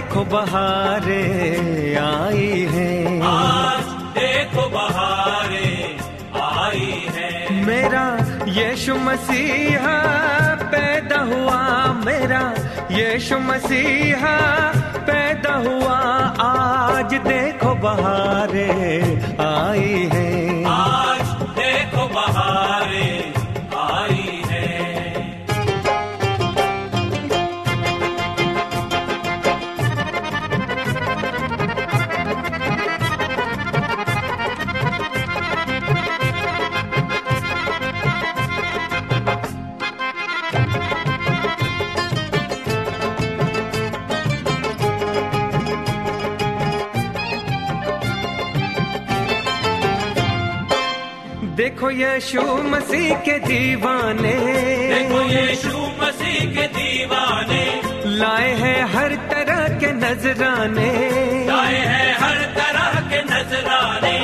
देखो बहारे आई है। आज देखो बहारे आई है। मेरा यीशु मसीहा पैदा हुआ मेरा यीशु मसीहा पैदा हुआ। आज देखो बहारे आई है। आज देखो बहारे देखो यीशु मसीह के दीवाने। देखो यीशु मसीह के दीवाने। लाए हैं हर तरह के नजराने। लाए हैं हर तरह के नजराने।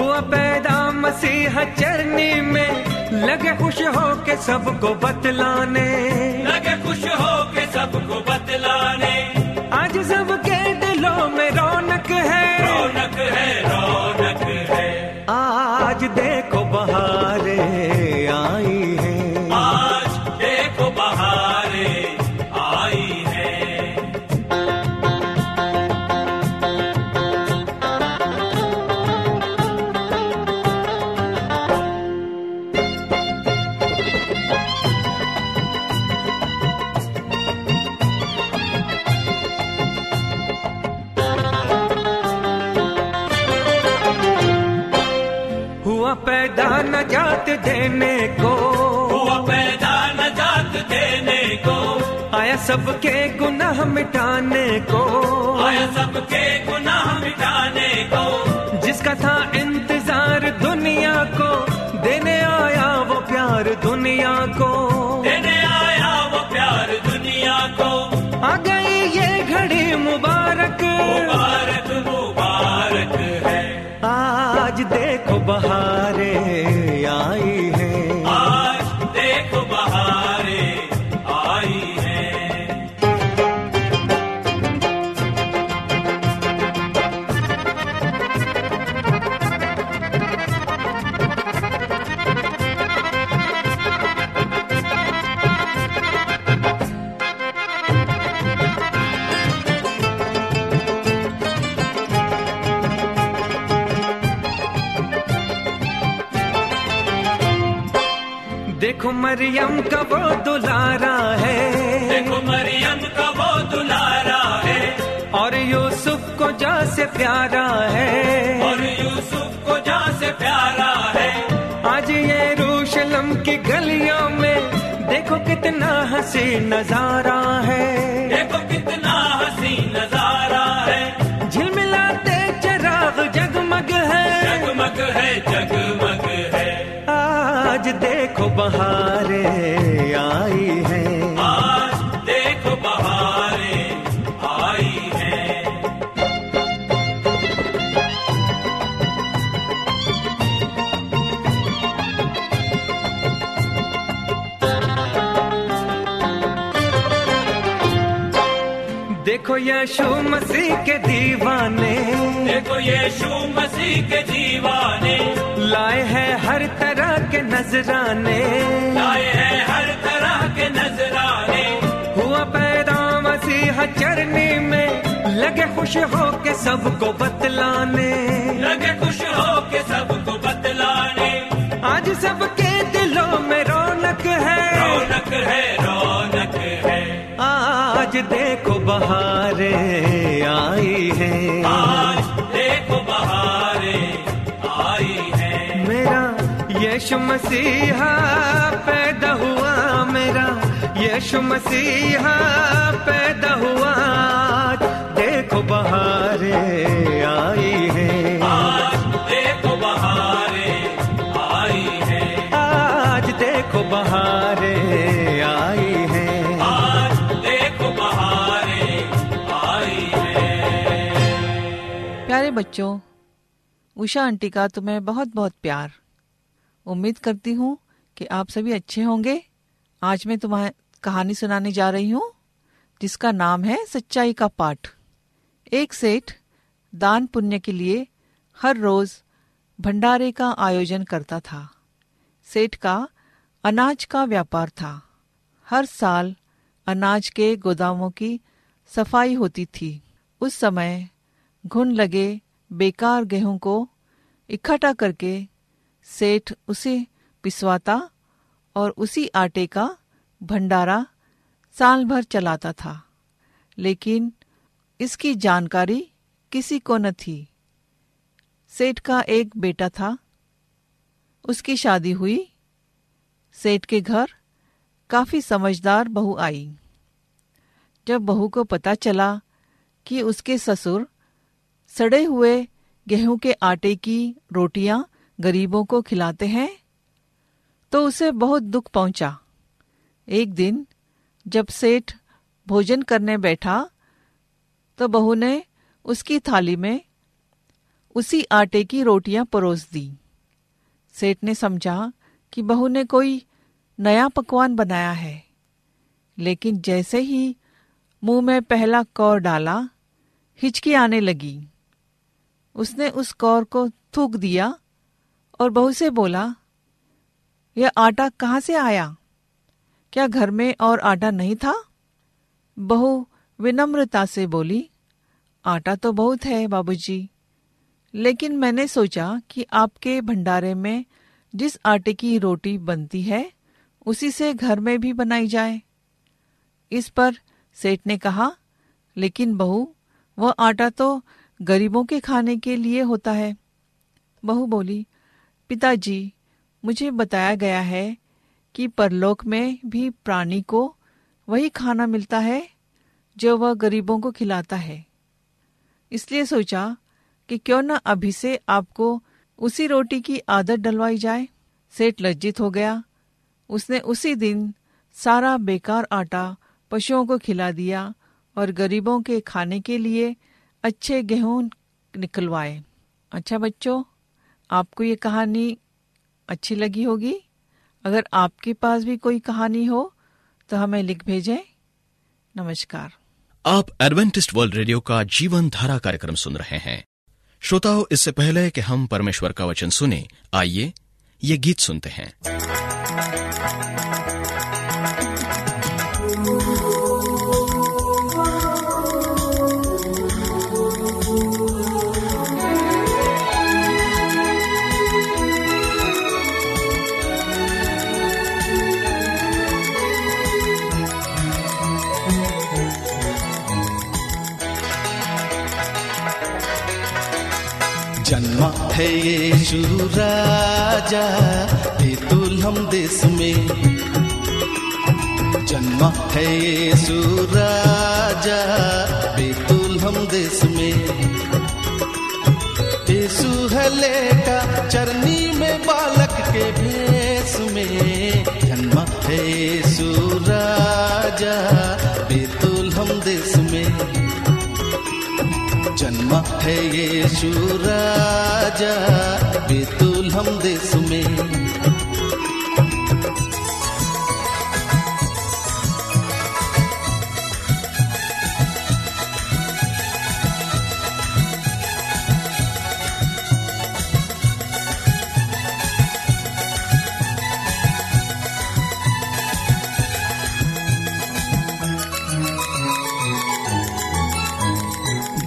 हुआ पैदा मसीह चरनी में लगे खुश हो के सबको बतलाने। लगे खुश हो के सबको बतलाने। नजात देने को। हुआ पैदा नजात देने को। आया सबके गुनाह मिटाने को। आया सबके गुनाह मिटाने को। जिसका था इंतज़ार दुनिया को देने आया वो प्यार दुनिया को। देने आया वो प्यार दुनिया को। आ गई ये घड़ी मुबारक। मुबारक मुबारक है। आज देखो बहारे। मरियम का वो दुलारा है। देखो मरियम का वो दुलारा है। और यूसुफ को जा से प्यारा है। और यूसुफ को जा से प्यारा है। आज ये रूशलम की गलियों में देखो कितना हसी नज़ारा है। बहारे आई हैं। आज देखो बहारें आई हैं। देखो यीशु मसीह के दीवाने। देखो यीशु मसीह के दीवाने। लाए हैं हर तरह के नजराने। लाए हैं हर तरह के नजराने। हुआ पैदा मसीहा चरनी में लगे खुश हो के सबको बतलाने। लगे खुश हो के सबको बतलाने। आज सबके दिलों में रौनक है। रौनक है रौनक है। आज देखो बहारे आई हैं। आज यीशु मसीहा पैदा हुआ मेरा। यीशु मसीहा पैदा हुआ। देखो बहारे आई है। आज देखो बहारें आई हैं। आज देखो बहारे आई हैं। आज देखो बहारें आई हैं। प्यारे बच्चों उषा आंटी का तुम्हें बहुत बहुत प्यार। उम्मीद करती हूँ कि आप सभी अच्छे होंगे। आज मैं तुम्हें कहानी सुनाने जा रही हूँ, जिसका नाम है सच्चाई का पाठ। एक सेठ दान पुण्य के लिए हर रोज भंडारे का आयोजन करता था। सेठ का अनाज का व्यापार था। हर साल अनाज के गोदामों की सफ़ाई होती थी। उस समय घुन लगे बेकार गेहूँ को इकट्ठा करके सेठ उसे पिसवाता और उसी आटे का भंडारा साल भर चलाता था। लेकिन इसकी जानकारी किसी को न थी। सेठ का एक बेटा था। उसकी शादी हुई। सेठ के घर काफ़ी समझदार बहू आई। जब बहू को पता चला कि उसके ससुर सड़े हुए गेहूँ के आटे की रोटियाँ गरीबों को खिलाते हैं तो उसे बहुत दुख पहुँचा। एक दिन, जब सेठ भोजन करने बैठा तो बहू ने उसकी थाली में उसी आटे की रोटियाँ परोस दी। सेठ ने समझा कि बहू ने कोई नया पकवान बनाया है, लेकिन जैसे ही मुँह में पहला कौर डाला, हिचकी आने लगी। उसने उस कौर को थूक दिया और बहू से बोला, यह आटा कहाँ से आया? क्या घर में और आटा नहीं था? बहू विनम्रता से बोली, आटा तो बहुत है बाबूजी, लेकिन मैंने सोचा कि आपके भंडारे में जिस आटे की रोटी बनती है, उसी से घर में भी बनाई जाए। इस पर सेठ ने कहा, लेकिन बहू, वह आटा तो गरीबों के खाने के लिए होता है। बहू बोली पिताजी, मुझे बताया गया है कि परलोक में भी प्राणी को वही खाना मिलता है जो वह गरीबों को खिलाता है। इसलिए सोचा कि क्यों न अभी से आपको उसी रोटी की आदत डलवाई जाए। सेठ लज्जित हो गया। उसने उसी दिन सारा बेकार आटा पशुओं को खिला दिया और गरीबों के खाने के लिए अच्छे गेहूँ निकलवाए। अच्छा बच्चों आपको ये कहानी अच्छी लगी होगी? अगर आपके पास भी कोई कहानी हो तो हमें लिख भेजें। नमस्कार। आप एडवेंटिस्ट वर्ल्ड रेडियो का जीवन धारा कार्यक्रम सुन रहे हैं। श्रोताओं, इससे पहले कि हम परमेश्वर का वचन सुने, आइए ये गीत सुनते हैं। जन्मा है यीशु राजा बेतुल हम देश में। जन्मा है यीशु राजा बेतुल हम देश में। यीशु है लेका चरनी में, बालक के भेष में। जन्मा है यीशु राजा बेतुल हम देश में। है यीशु राजा बेतुल हम देश में।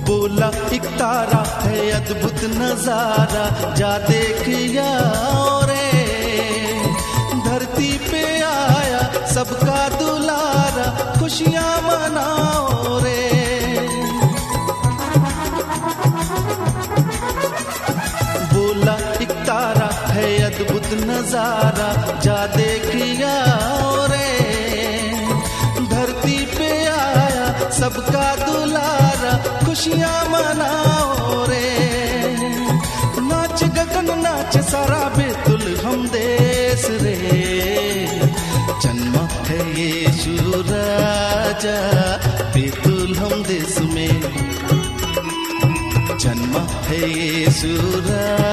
बोला, एक तारा है अद्भुत नज़ारा, जा देखिया रे। धरती पे आया सबका दुलारा, खुशियाँ मनाओ रे। बोला, एक तारा है अद्भुत नज़ारा, जा देखिया खुशियाँ मनाओ रे। नाच गगन, नाच सारा बेतुल हम देश रे। जन्म है ये राजा, बेतुल हम देश में। जन्म है ये राजा।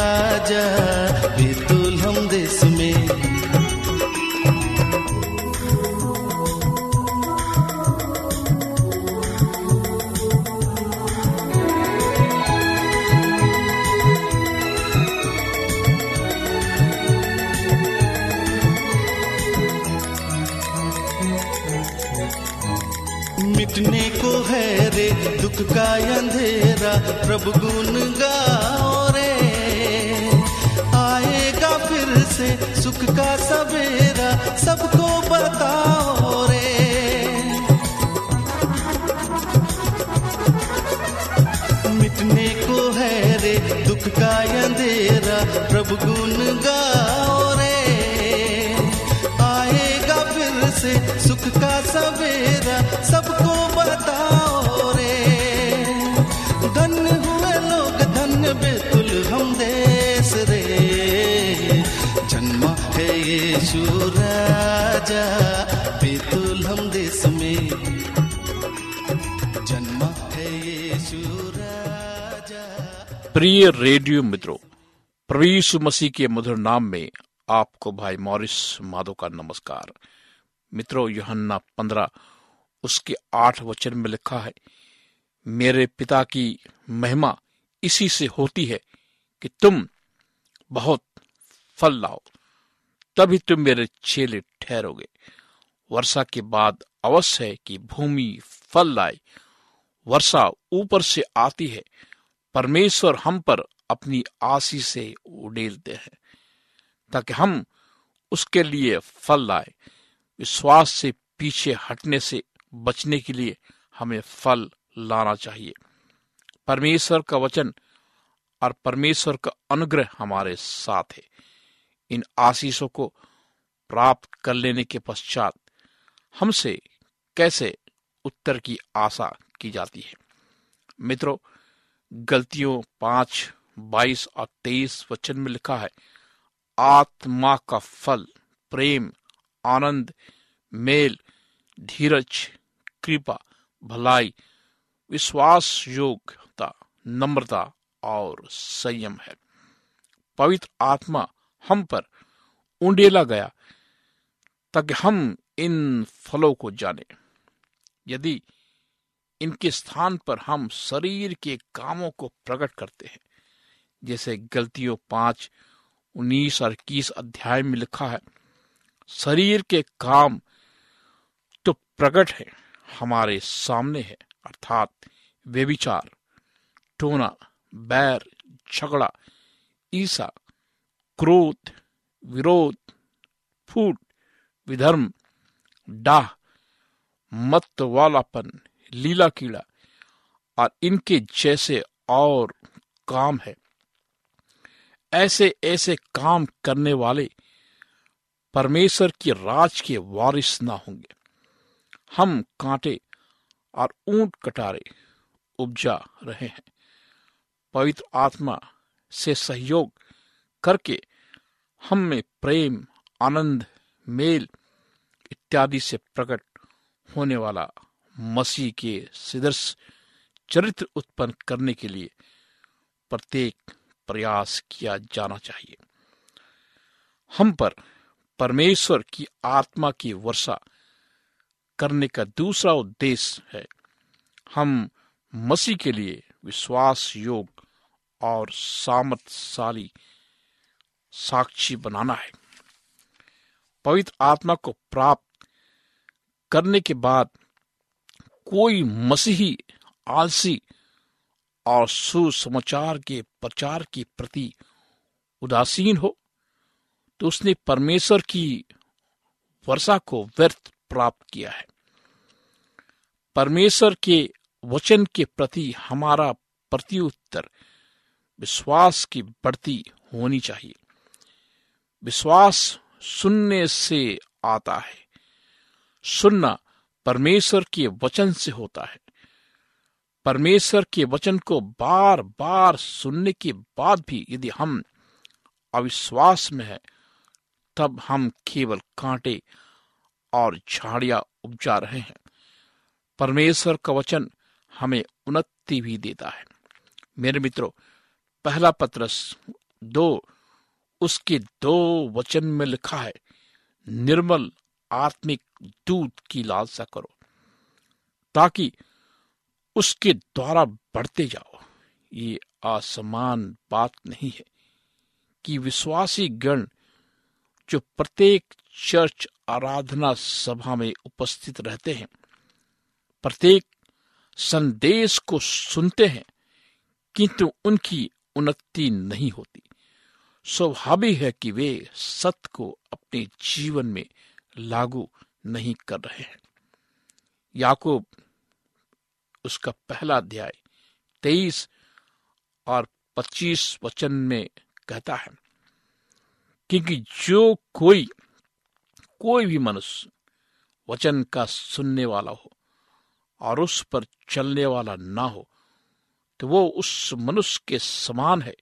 प्रभु गुण गाओ रे आएगा फिर से सुख का सवेरा, सबको बताओ रे मिटने को है रे दुख का अंधेरा प्रभु गुण गाओ रे आएगा फिर से सुख का सवेरा, सबको राजा देश में। है राजा। प्रिय रेडियो मित्रों यीशु मसीह के मधुर नाम में आपको भाई मॉरिस माधो का नमस्कार। मित्रों, यूहन्ना पंद्रह, उसके आठ वचन में लिखा है, मेरे पिता की महिमा इसी से होती है कि तुम बहुत फल लाओ। तभी तुम मेरे चेले ठहरोगे। वर्षा के बाद अवश्य है कि भूमि फल लाए। वर्षा ऊपर से आती है, परमेश्वर हम पर अपनी आशी से उड़ेलते हैं, ताकि हम उसके लिए फल लाए। विश्वास से पीछे हटने से बचने के लिए हमें फल लाना चाहिए। परमेश्वर का वचन और परमेश्वर का अनुग्रह हमारे साथ है। इन आशीषों को प्राप्त कर लेने के पश्चात हमसे कैसे उत्तर की आशा की जाती है? मित्रों, गलतियों पाँच, बाईस और तेईस वचन में लिखा है, आत्मा का फल, प्रेम, आनंद, मेल, धीरज, कृपा, भलाई, विश्वास योग्यता नम्रता और संयम है। पवित्र आत्मा हम पर उंडेला गया ताकि हम इन फलों को जाने। यदि इनके स्थान पर हम शरीर के कामों को प्रकट करते हैं, जैसे गलतियों पाँच, उन्नीस और इक्कीस अध्याय में लिखा है, शरीर के काम तो प्रकट है, हमारे सामने है, अर्थात व्यभिचार, टोना, बैर, झगड़ा ईसा क्रोध, विरोध, फूट, विधर्म, डाह मत वालापन लीला कीड़ा और इनके जैसे और काम है। ऐसे ऐसे काम करने वाले परमेश्वर की राज के वारिस ना होंगे। हम कांटे और ऊँट कटारे उपजा रहे हैं। पवित्र आत्मा से सहयोग करके हम में प्रेम, आनंद, मेल इत्यादि से प्रकट होने वाला मसीह के सदृश चरित्र उत्पन्न करने के लिए प्रत्येक प्रयास किया जाना चाहिए। हम पर परमेश्वर की आत्मा की वर्षा करने का दूसरा उद्देश्य है। हम मसीह के लिए विश्वास, योग और सामर्थशाली साक्षी बनाना है। पवित्र आत्मा को प्राप्त करने के बाद कोई मसीही आलसी और सुसमाचार के प्रचार के प्रति उदासीन हो तो उसने परमेश्वर की वर्षा को व्यर्थ प्राप्त किया है। परमेश्वर के वचन के प्रति हमारा प्रत्युत्तर विश्वास की बढ़ती होनी चाहिए। विश्वास सुनने से आता है। सुनना परमेश्वर के वचन से होता है। परमेश्वर के वचन को बार बार सुनने के बाद भी यदि हम अविश्वास में है, तब हम केवल कांटे और झाड़ियाँ उपजा रहे हैं। परमेश्वर का वचन हमें उन्नति भी देता है। मेरे मित्रों, पहला पत्रस दो उसके दो वचन में लिखा है, निर्मल आत्मिक दूध की लालसा करो, ताकि उसके द्वारा बढ़ते जाओ। ये आसमान बात नहीं है कि विश्वासी गण जो प्रत्येक चर्च आराधना सभा में उपस्थित रहते हैं, प्रत्येक संदेश को सुनते हैं, किंतु उनकी उन्नति नहीं होती। स्वाभाविक है कि वे सत्य को अपने जीवन में लागू नहीं कर रहे हैं। याकूब, उसका पहला अध्याय तेईस और पच्चीस वचन में कहता है, क्योंकि जो कोई कोई भी मनुष्य वचन का सुनने वाला हो और उस पर चलने वाला ना हो तो वो उस मनुष्य के समान है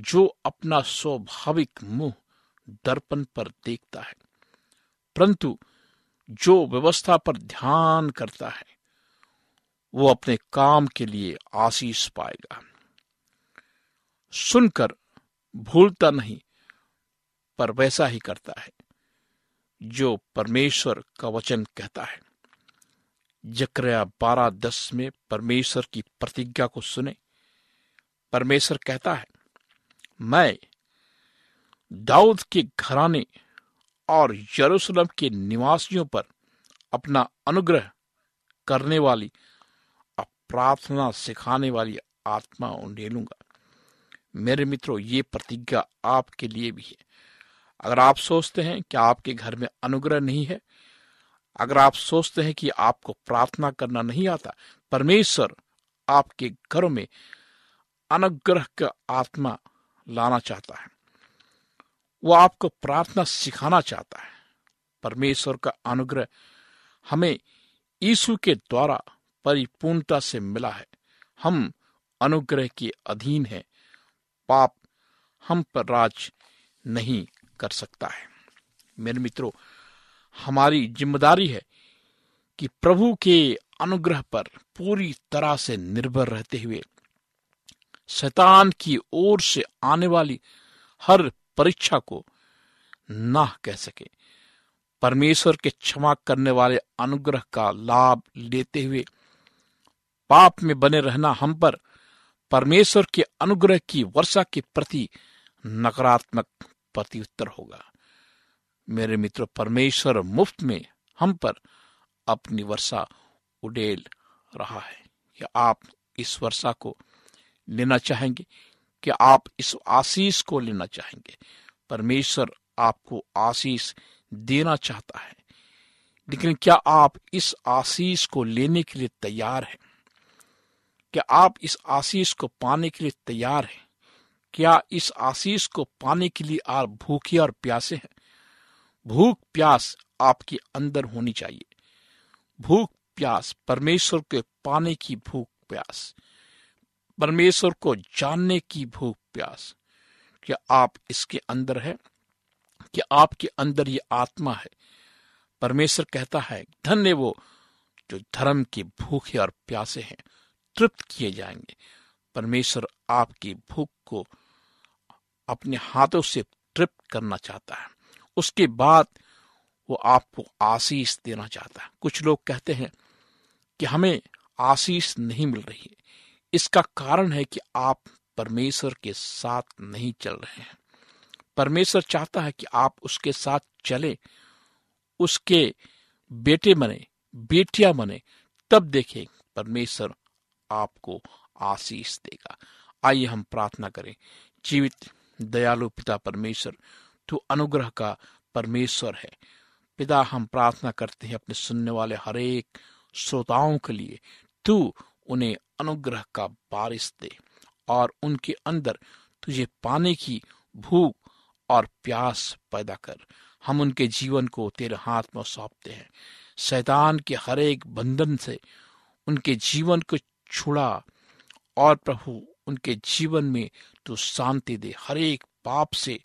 जो अपना स्वाभाविक मुँह दर्पण पर देखता है, परंतु जो व्यवस्था पर ध्यान करता है, वो अपने काम के लिए आशीष पाएगा। सुनकर भूलता नहीं, पर वैसा ही करता है, जो परमेश्वर का वचन कहता है। जक्रया बारह दस में परमेश्वर की प्रतिज्ञा को सुने, परमेश्वर कहता है मैं, दाऊद के घराने और यरूशलेम के निवासियों पर अपना अनुग्रह करने वाली और प्रार्थना सिखाने वाली आत्मा उंडेलूँगा। मेरे मित्रों, ये प्रतिज्ञा आपके लिए भी है। अगर आप सोचते हैं कि आपके घर में अनुग्रह नहीं है, अगर आप सोचते हैं कि आपको प्रार्थना करना नहीं आता, परमेश्वर आपके घरों में अनुग्रह का आत्मा लाना चाहता है। वो आपको प्रार्थना सिखाना चाहता है। परमेश्वर का अनुग्रह हमें यीशु के द्वारा परिपूर्णता से मिला है। हम अनुग्रह के अधीन हैं। पाप हम पर राज नहीं कर सकता है। मेरे मित्रों, हमारी ज़िम्मेदारी है कि प्रभु के अनुग्रह पर पूरी तरह से निर्भर रहते हुए शैतान की ओर से आने वाली हर परीक्षा को ना कह सके। परमेश्वर के क्षमा करने वाले अनुग्रह का लाभ लेते हुए पाप में बने रहना हम पर परमेश्वर के अनुग्रह की वर्षा के प्रति नकारात्मक प्रत्युत्तर होगा। मेरे मित्र, परमेश्वर मुफ़्त में हम पर अपनी वर्षा उडेल रहा है। क्या आप इस वर्षा को लेना चाहेंगे कि आप इस आशीष को लेना चाहेंगे। परमेश्वर आपको आशीष देना चाहता है। लेकिन क्या आप इस आशीष को लेने के लिए तैयार हैं? क्या आप इस आशीष को पाने के लिए तैयार हैं? क्या इस आशीष को पाने के लिए आप भूखे और प्यासे हैं? भूख प्यास आपके अंदर होनी चाहिए। भूख प्यास, परमेश्वर के पाने की भूख प्यास। परमेश्वर को जानने की भूख प्यास, क्या आप इसके अंदर है? कि आपके अंदर ये आत्मा है? परमेश्वर कहता है, धन्य वो जो धर्म के भूखे और प्यासे हैं, तृप्त किए जाएँगे। परमेश्वर आपकी भूख को अपने हाथों से तृप्त करना चाहता है। उसके बाद वो आपको आशीष देना चाहता है। कुछ लोग कहते हैं कि हमें आशीष नहीं मिल रही इसका कारण है कि आप परमेश्वर के साथ नहीं चल रहे हैं। परमेश्वर चाहता है कि आप उसके साथ चले, उसके बेटे बने, बेटियाँ बने, तब देखें परमेश्वर आपको आशीष देगा। आइए हम प्रार्थना करें। जीवित, दयालु पिता परमेश्वर, तू अनुग्रह का परमेश्वर है। पिता, हम प्रार्थना करते हैं अपने सुनने वाले हरेक श्रोताओं के लिए, तू उन्हें अनुग्रह का बारिश दे और उनके अंदर तुझे पाने की भूख और प्यास पैदा कर। हम उनके जीवन को तेरे हाथ में सौंपते हैं। शैतान के हरेक बंधन से उनके जीवन को छुड़ा और प्रभु, उनके जीवन में तू शांति दे। हरेक पाप से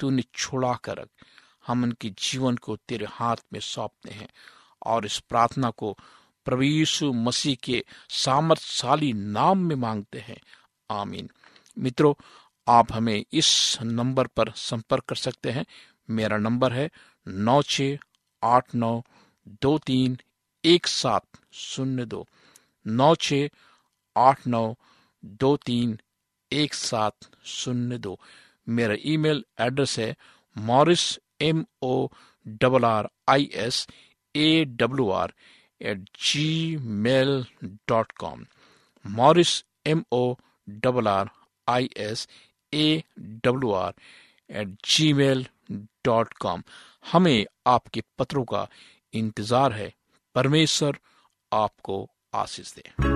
तू उन्हें छुड़ा कर रख। हम उनके जीवन को तेरे हाथ में सौंपते हैं और इस प्रार्थना को यीशु मसीह के सामर्थशाली नाम में मांगते हैं। आमीन। मित्रों, आप हमें इस नंबर पर संपर्क कर सकते हैं। मेरा नंबर है नौ छ आठ नौ दो तीन एक सात शून्य दो। नौ छ आठ नौ दो तीन एक सात शून्य दो। मेरा ईमेल एड्रेस है Morris M O double R I S A W R at Gmail dot com Morris M O double R I S A W R at Gmail dot com हमें आपके पत्रों का इंतज़ार है। परमेश्वर आपको आशीष दे।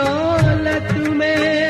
दौलत में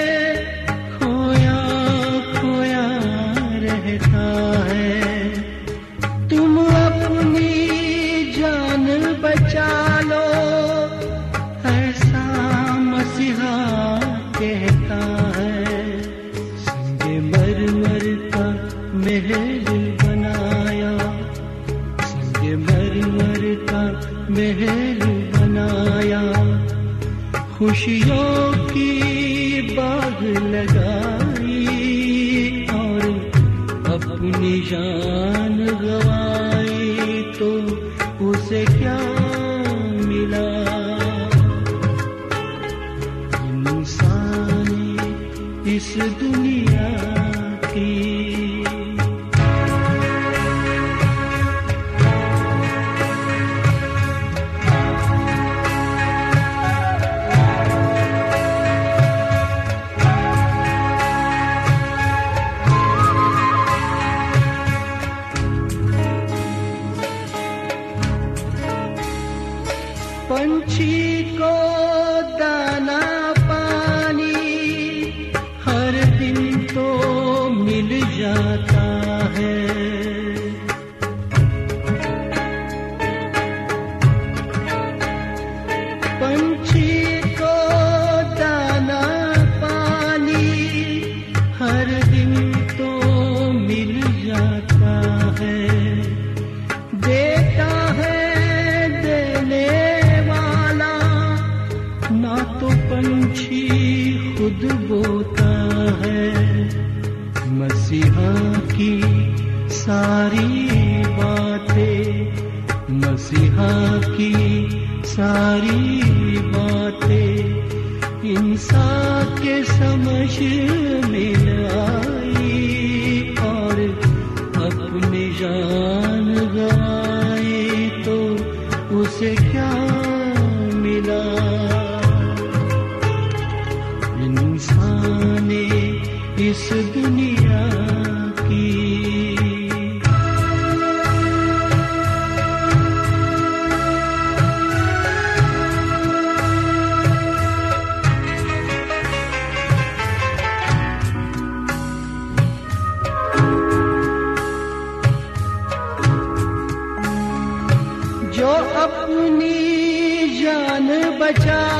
मसीहा की सारी बातें मसीहा की सारी बातें इंसान के समझ में जान